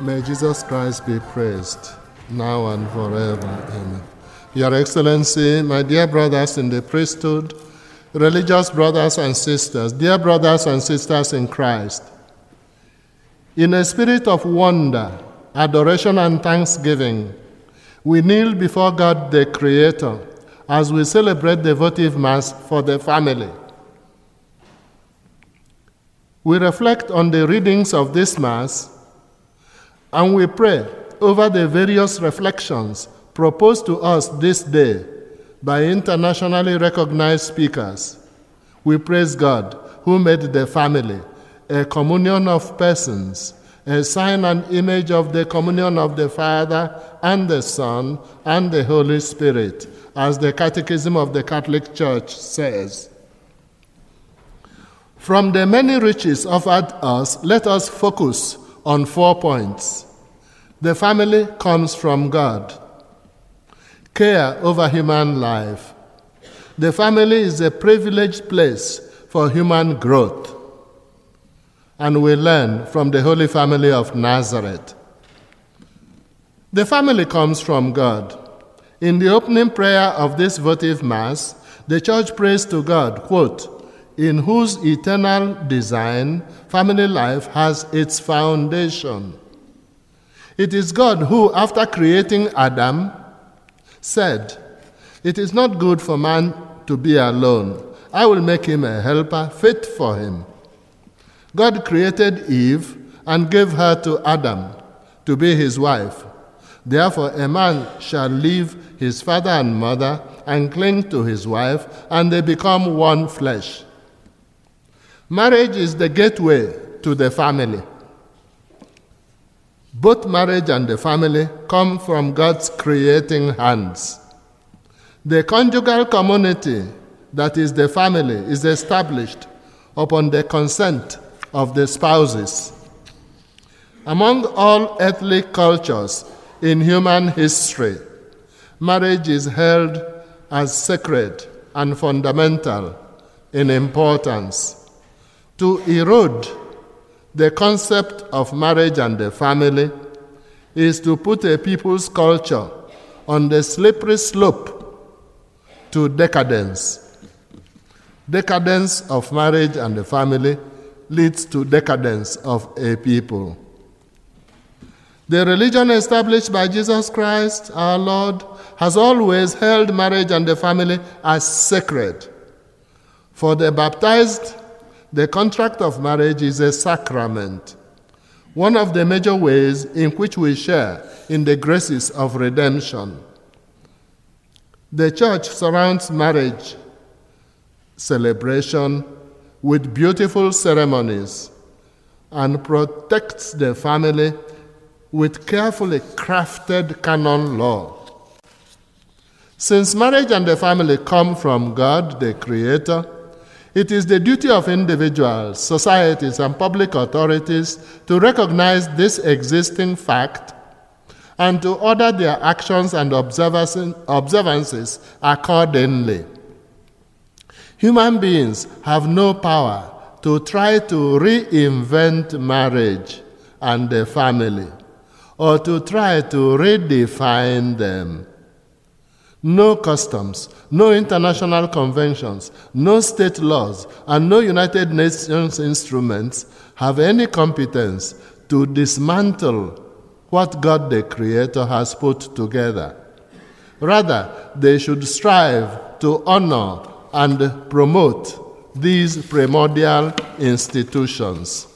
May Jesus Christ be praised now and forever. Amen. Your Excellency, my dear brothers in the priesthood, religious brothers and sisters, dear brothers and sisters in Christ, in a spirit of wonder, adoration, and thanksgiving, we kneel before God the Creator as we celebrate the votive Mass for the family. We reflect on the readings of this Mass and we pray over the various reflections proposed to us this day by internationally recognized speakers. We praise God who made the family a communion of persons, a sign and image of the communion of the Father and the Son and the Holy Spirit, as the Catechism of the Catholic Church says. From the many riches offered us, let us focus on four points. The family comes from God. Care over human life. The family is a privileged place for human growth. And we learn from the Holy Family of Nazareth. The family comes from God. In the opening prayer of this votive Mass, the Church prays to God, quote, in whose eternal design family life has its foundation. It is God who, after creating Adam, said, It is not good for man to be alone. I will make him a helper fit for him. God created Eve and gave her to Adam to be his wife. Therefore, a man shall leave his father and mother and cling to his wife, and they become one flesh. Marriage is the gateway to the family. Both marriage and the family come from God's creating hands. The conjugal community, that is the family, is established upon the consent of the spouses. Among all earthly cultures in human history, marriage is held as sacred and fundamental in importance. To erode the concept of marriage and the family is to put a people's culture on the slippery slope to decadence. Decadence of marriage and the family leads to decadence of a people. The religion established by Jesus Christ, our Lord, has always held marriage and the family as sacred. For the baptized, the contract of marriage is a sacrament, one of the major ways in which we share in the graces of redemption. The church surrounds marriage celebration with beautiful ceremonies and protects the family with carefully crafted canon law. Since marriage and the family come from God, the Creator, it is the duty of individuals, societies, and public authorities to recognize this existing fact and to order their actions and observances accordingly. Human beings have no power to try to reinvent marriage and the family or to try to redefine them. No customs, no international conventions, no state laws, and no United Nations instruments have any competence to dismantle what God the Creator has put together. Rather, they should strive to honor and promote these primordial institutions.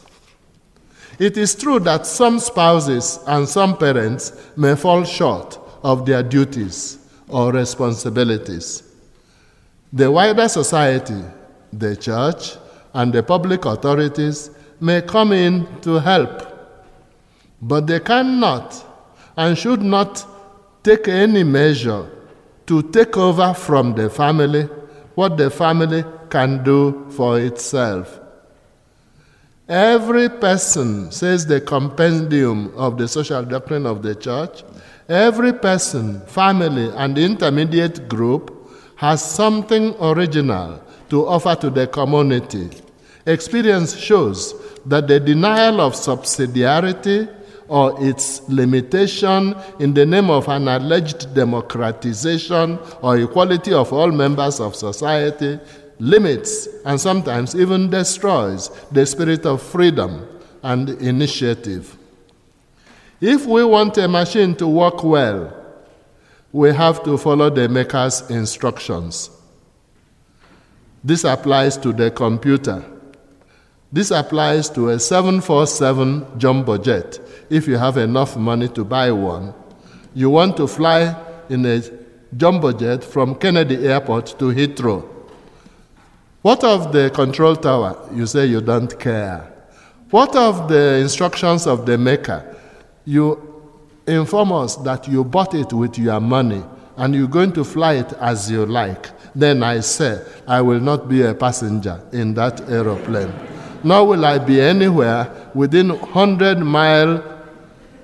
It is true that some spouses and some parents may fall short of their duties or responsibilities. The wider society, the church, and the public authorities may come in to help, but they cannot and should not take any measure to take over from the family what the family can do for itself. Every person, says the compendium of the social doctrine of the church, Every person, family, and intermediate group has something original to offer to the community. Experience shows that the denial of subsidiarity or its limitation in the name of an alleged democratization or equality of all members of society limits and sometimes even destroys the spirit of freedom and initiative. If we want a machine to work well, we have to follow the maker's instructions. This applies to the computer. This applies to a 747 jumbo jet. If you have enough money to buy one, you want to fly in a jumbo jet from Kennedy Airport to Heathrow. What of the control tower? You say you don't care. What of the instructions of the maker? You inform us that you bought it with your money and you're going to fly it as you like. Then I say, I will not be a passenger in that aeroplane. Nor will I be anywhere within 100 mile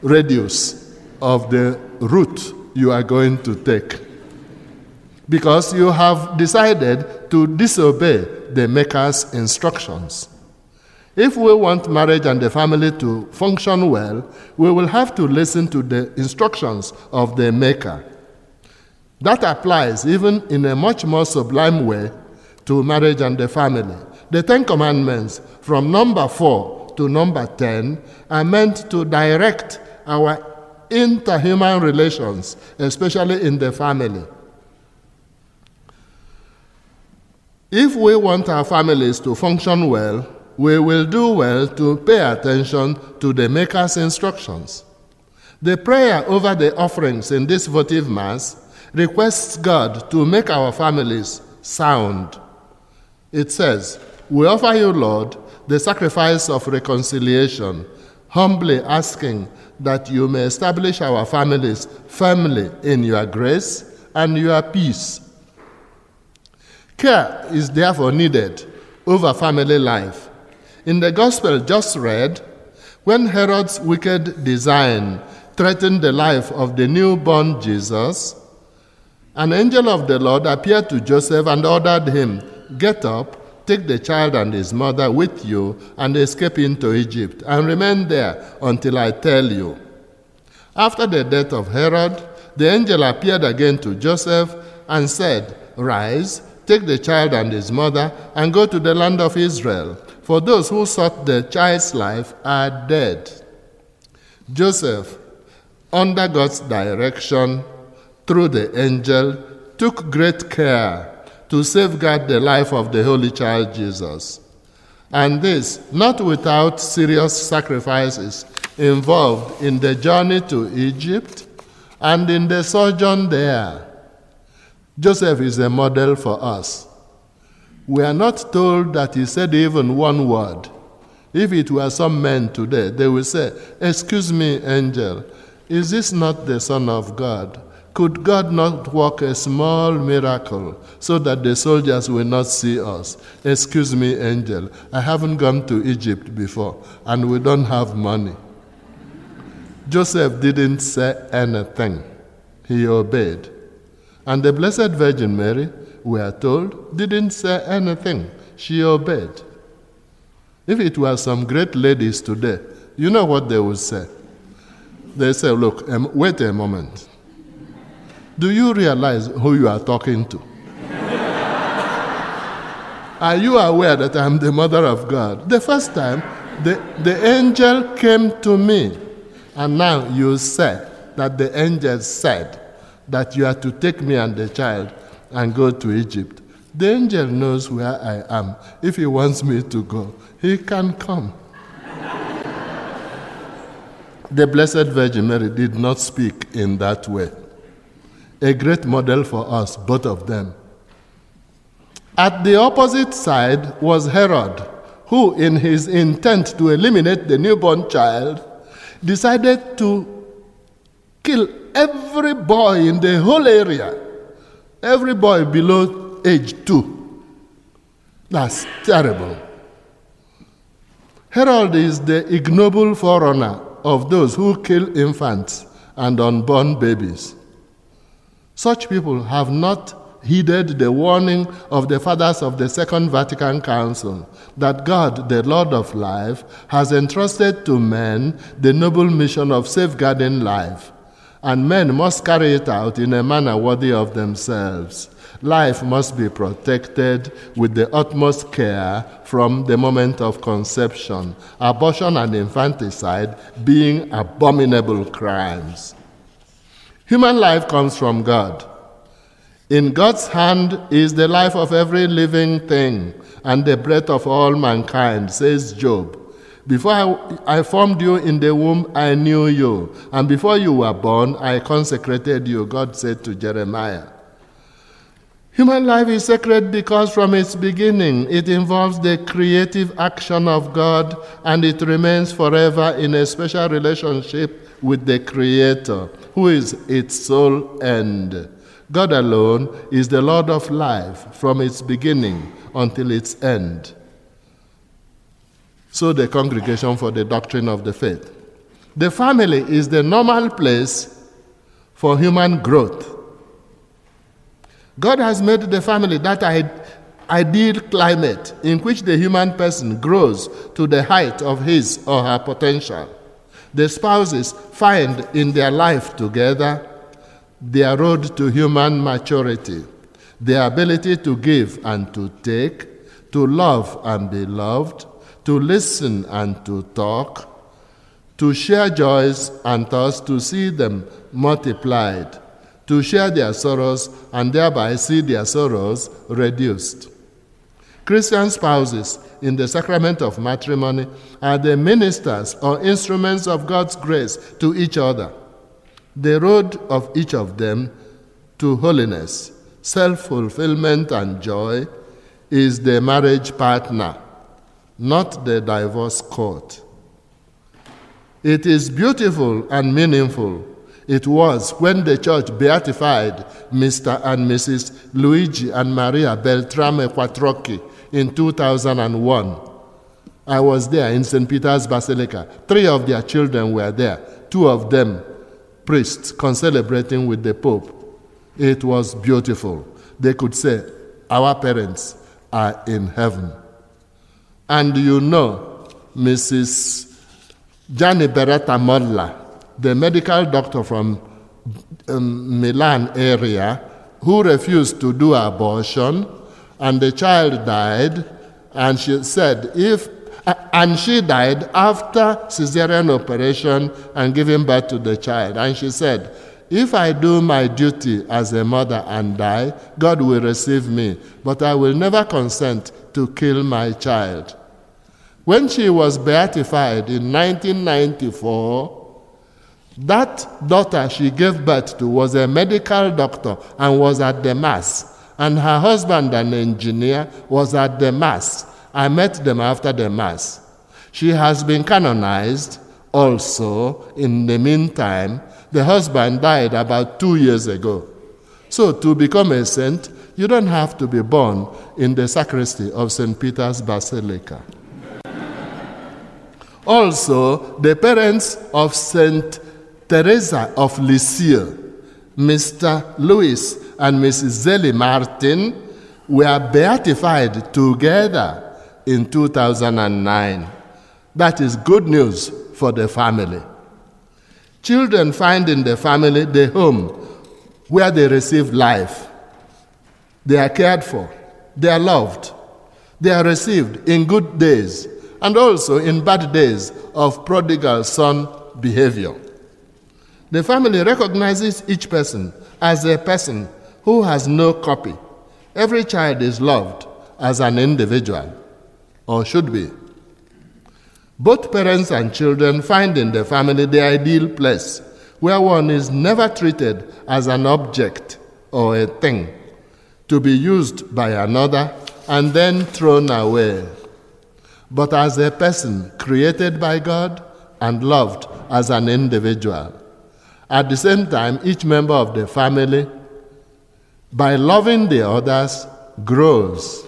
radius of the route you are going to take. Because you have decided to disobey the maker's instructions. If we want marriage and the family to function well, we will have to listen to the instructions of the Maker. That applies even in a much more sublime way to marriage and the family. The Ten Commandments, from number four to number ten, are meant to direct our interhuman relations, especially in the family. If we want our families to function well, we will do well to pay attention to the Maker's instructions. The prayer over the offerings in this votive Mass requests God to make our families sound. It says, We offer you, Lord, the sacrifice of reconciliation, humbly asking that you may establish our families firmly in your grace and your peace. Care is therefore needed over family life in the gospel just read, when Herod's wicked design threatened the life of the newborn Jesus, an angel of the Lord appeared to Joseph and ordered him, Get up, take the child and his mother with you, and escape into Egypt, and remain there until I tell you. After the death of Herod, the angel appeared again to Joseph and said, Rise, take the child and his mother, and go to the land of Israel for those who sought the child's life are dead. Joseph, under God's direction through the angel, took great care to safeguard the life of the Holy Child Jesus. And this, not without serious sacrifices involved in the journey to Egypt and in the sojourn there. Joseph is a model for us. We are not told that he said even one word. If it were some men today, they will say, Excuse me, angel, is this not the Son of God? Could God not work a small miracle so that the soldiers will not see us? Excuse me, angel, I haven't gone to Egypt before and we don't have money. Joseph didn't say anything, he obeyed. And the Blessed Virgin Mary we are told, didn't say anything. She obeyed. If it were some great ladies today, you know what they would say? They say, Look, um, wait a moment. Do you realize who you are talking to? are you aware that I'm the mother of God? The first time, the, the angel came to me, and now you say that the angel said that you are to take me and the child and go to Egypt. The angel knows where I am. If he wants me to go, he can come. the Blessed Virgin Mary did not speak in that way. A great model for us, both of them. At the opposite side was Herod, who, in his intent to eliminate the newborn child, decided to kill every boy in the whole area Every boy below age two. That's terrible. Herod is the ignoble forerunner of those who kill infants and unborn babies. Such people have not heeded the warning of the fathers of the Second Vatican Council that God, the Lord of life, has entrusted to men the noble mission of safeguarding life, and men must carry it out in a manner worthy of themselves. Life must be protected with the utmost care from the moment of conception, abortion and infanticide being abominable crimes. Human life comes from God. In God's hand is the life of every living thing and the breath of all mankind, says Job. Before I, I, formed you in the womb, I knew you. And before you were born, I consecrated you, God said to Jeremiah. Human life is sacred because from its beginning it involves the creative action of God and it remains forever in a special relationship with the Creator, who is its sole end. God alone is the Lord of life from its beginning until its end. So, the Congregation for the Doctrine of the Faith. The family is the normal place for human growth God has made the family that ideal climate in which the human person grows to the height of his or her potential. The spouses find in their life together their road to human maturity, their ability to give and to take, to love and be loved, to listen and to talk, to share joys and thus to see them multiplied to share their sorrows and thereby see their sorrows reduced. Christian spouses in the sacrament of matrimony are the ministers or instruments of God's grace to each other. The road of each of them to holiness, self fulfillment, and joy is the marriage partner, not the divorce court. It is beautiful and meaningful it was when the church beatified Mr. and Mrs. Luigi and Maria Beltrame Quattrocchi in 2001. I was there in St. Peter's Basilica. Three of their children were there, two of them priests concelebrating with the Pope. It was beautiful. They could say, Our parents are in heaven. And you know, Mrs. Gianna Beretta Molla, the medical doctor from um, Milan area who refused to do abortion, and the child died, and she said, if and she died after cesarean operation and giving birth to the child. And she said, if I do my duty as a mother and die, God will receive me, but I will never consent to kill my child. When she was beatified in 1994, that daughter she gave birth to was a medical doctor and was at the Mass. And her husband, an engineer, was at the Mass. I met them after the Mass. She has been canonized also in the meantime. The husband died about two years ago. So, to become a saint, you don't have to be born in the sacristy of St. Peter's Basilica. Also, the parents of St. Teresa of Lisieux, Mr. Louis and Mrs. Zélie Martin were beatified together in 2009. That is good news for the family. Children find in the family the home where they receive life. They are cared for, they are loved, they are received in good days and also in bad days of prodigal son behavior. The family recognizes each person as a person who has no copy. Every child is loved as an individual, or should be. Both parents and children find in the family the ideal place where one is never treated as an object or a thing to be used by another and then thrown away, but as a person created by God and loved as an individual. At the same time, each member of the family, by loving the others, grows.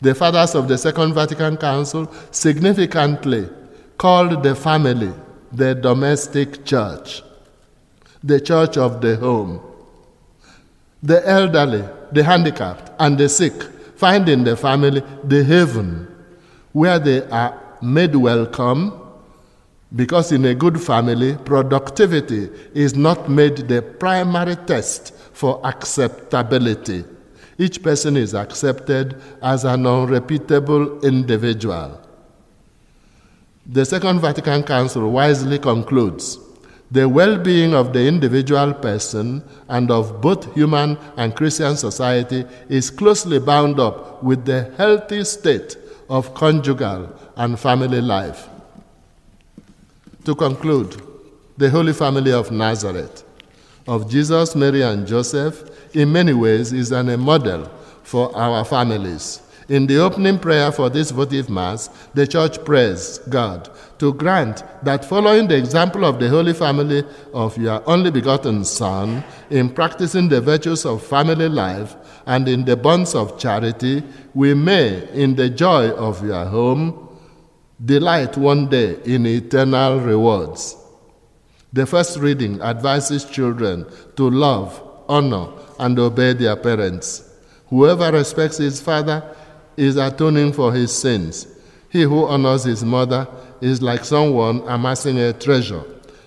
The fathers of the Second Vatican Council significantly called the family the domestic church, the church of the home. The elderly, the handicapped, and the sick find in the family the haven where they are made welcome because in a good family, productivity is not made the primary test for acceptability. Each person is accepted as an unrepeatable individual. The Second Vatican Council wisely concludes the well being of the individual person and of both human and Christian society is closely bound up with the healthy state of conjugal and family life. To conclude, the Holy Family of Nazareth, of Jesus, Mary, and Joseph, in many ways is an, a model for our families. In the opening prayer for this votive Mass, the Church prays God to grant that following the example of the Holy Family of your only begotten Son, in practicing the virtues of family life and in the bonds of charity, we may, in the joy of your home, delight one day in eternal rewards. The first reading advises children to love, honor, and obey their parents. Whoever respects his father is atoning for his sins. He who honors his mother is like someone amassing a treasure.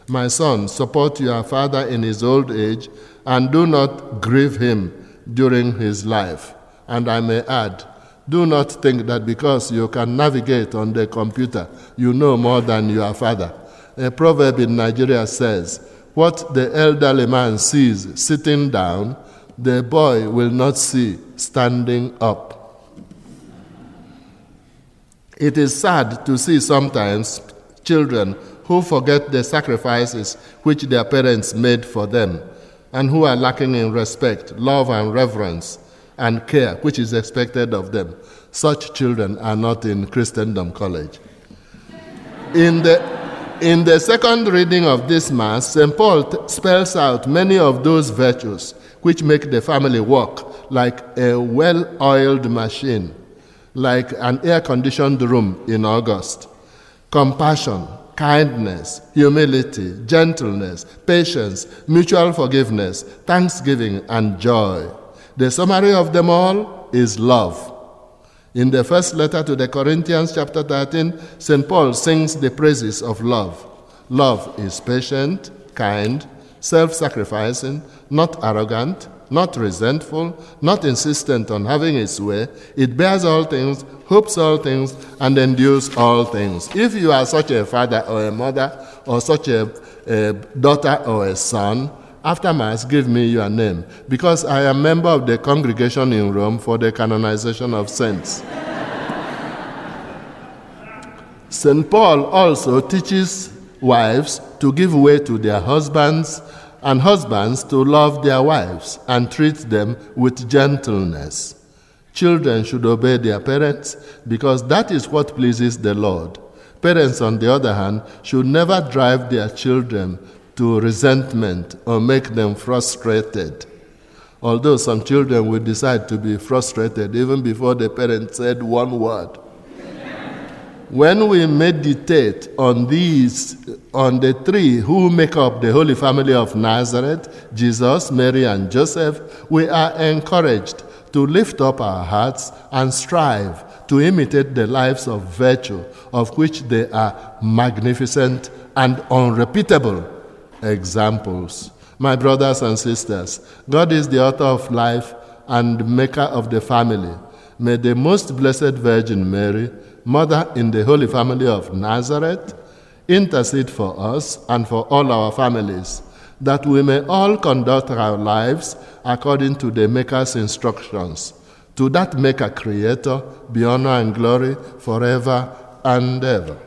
My son, support your father in his old age and do not grieve him during his life. And I may add, do not think that because you can navigate on the computer, you know more than your father. A proverb in Nigeria says, What the elderly man sees sitting down, the boy will not see standing up. It is sad to see sometimes children who forget the sacrifices which their parents made for them and who are lacking in respect, love, and reverence and care which is expected of them. Such children are not in Christendom College. In the, in the second reading of this Mass, St. Paul spells out many of those virtues which make the family work like a well oiled machine like an air conditioned room in August. Compassion, kindness, humility, gentleness, patience, mutual forgiveness, thanksgiving, and joy. The summary of them all is love. In the first letter to the Corinthians, chapter 13, St. Paul sings the praises of love. Love is patient, kind, self sacrificing, not arrogant, not resentful, not insistent on having its way. It bears all things, hopes all things, and endures all things. If you are such a father or a mother, or such a, a daughter or a son, after Mass, give me your name, because I am member of the congregation in Rome for the canonization of saints. St. Paul also teaches wives to give way to their husbands and husbands to love their wives and treat them with gentleness. Children should obey their parents because that is what pleases the Lord. Parents, on the other hand, should never drive their children to resentment or make them frustrated. Although some children will decide to be frustrated even before the parent said one word. When we meditate on these, on the three who make up the Holy Family of Nazareth, Jesus, Mary, and Joseph, we are encouraged to lift up our hearts and strive to imitate the lives of virtue, of which they are magnificent and unrepeatable examples. My brothers and sisters, God is the author of life and maker of the family. May the most blessed Virgin Mary, Mother in the Holy Family of Nazareth, intercede for us and for all our families, that we may all conduct our lives according to the Maker's instructions. To that Maker Creator be honor and glory forever and ever.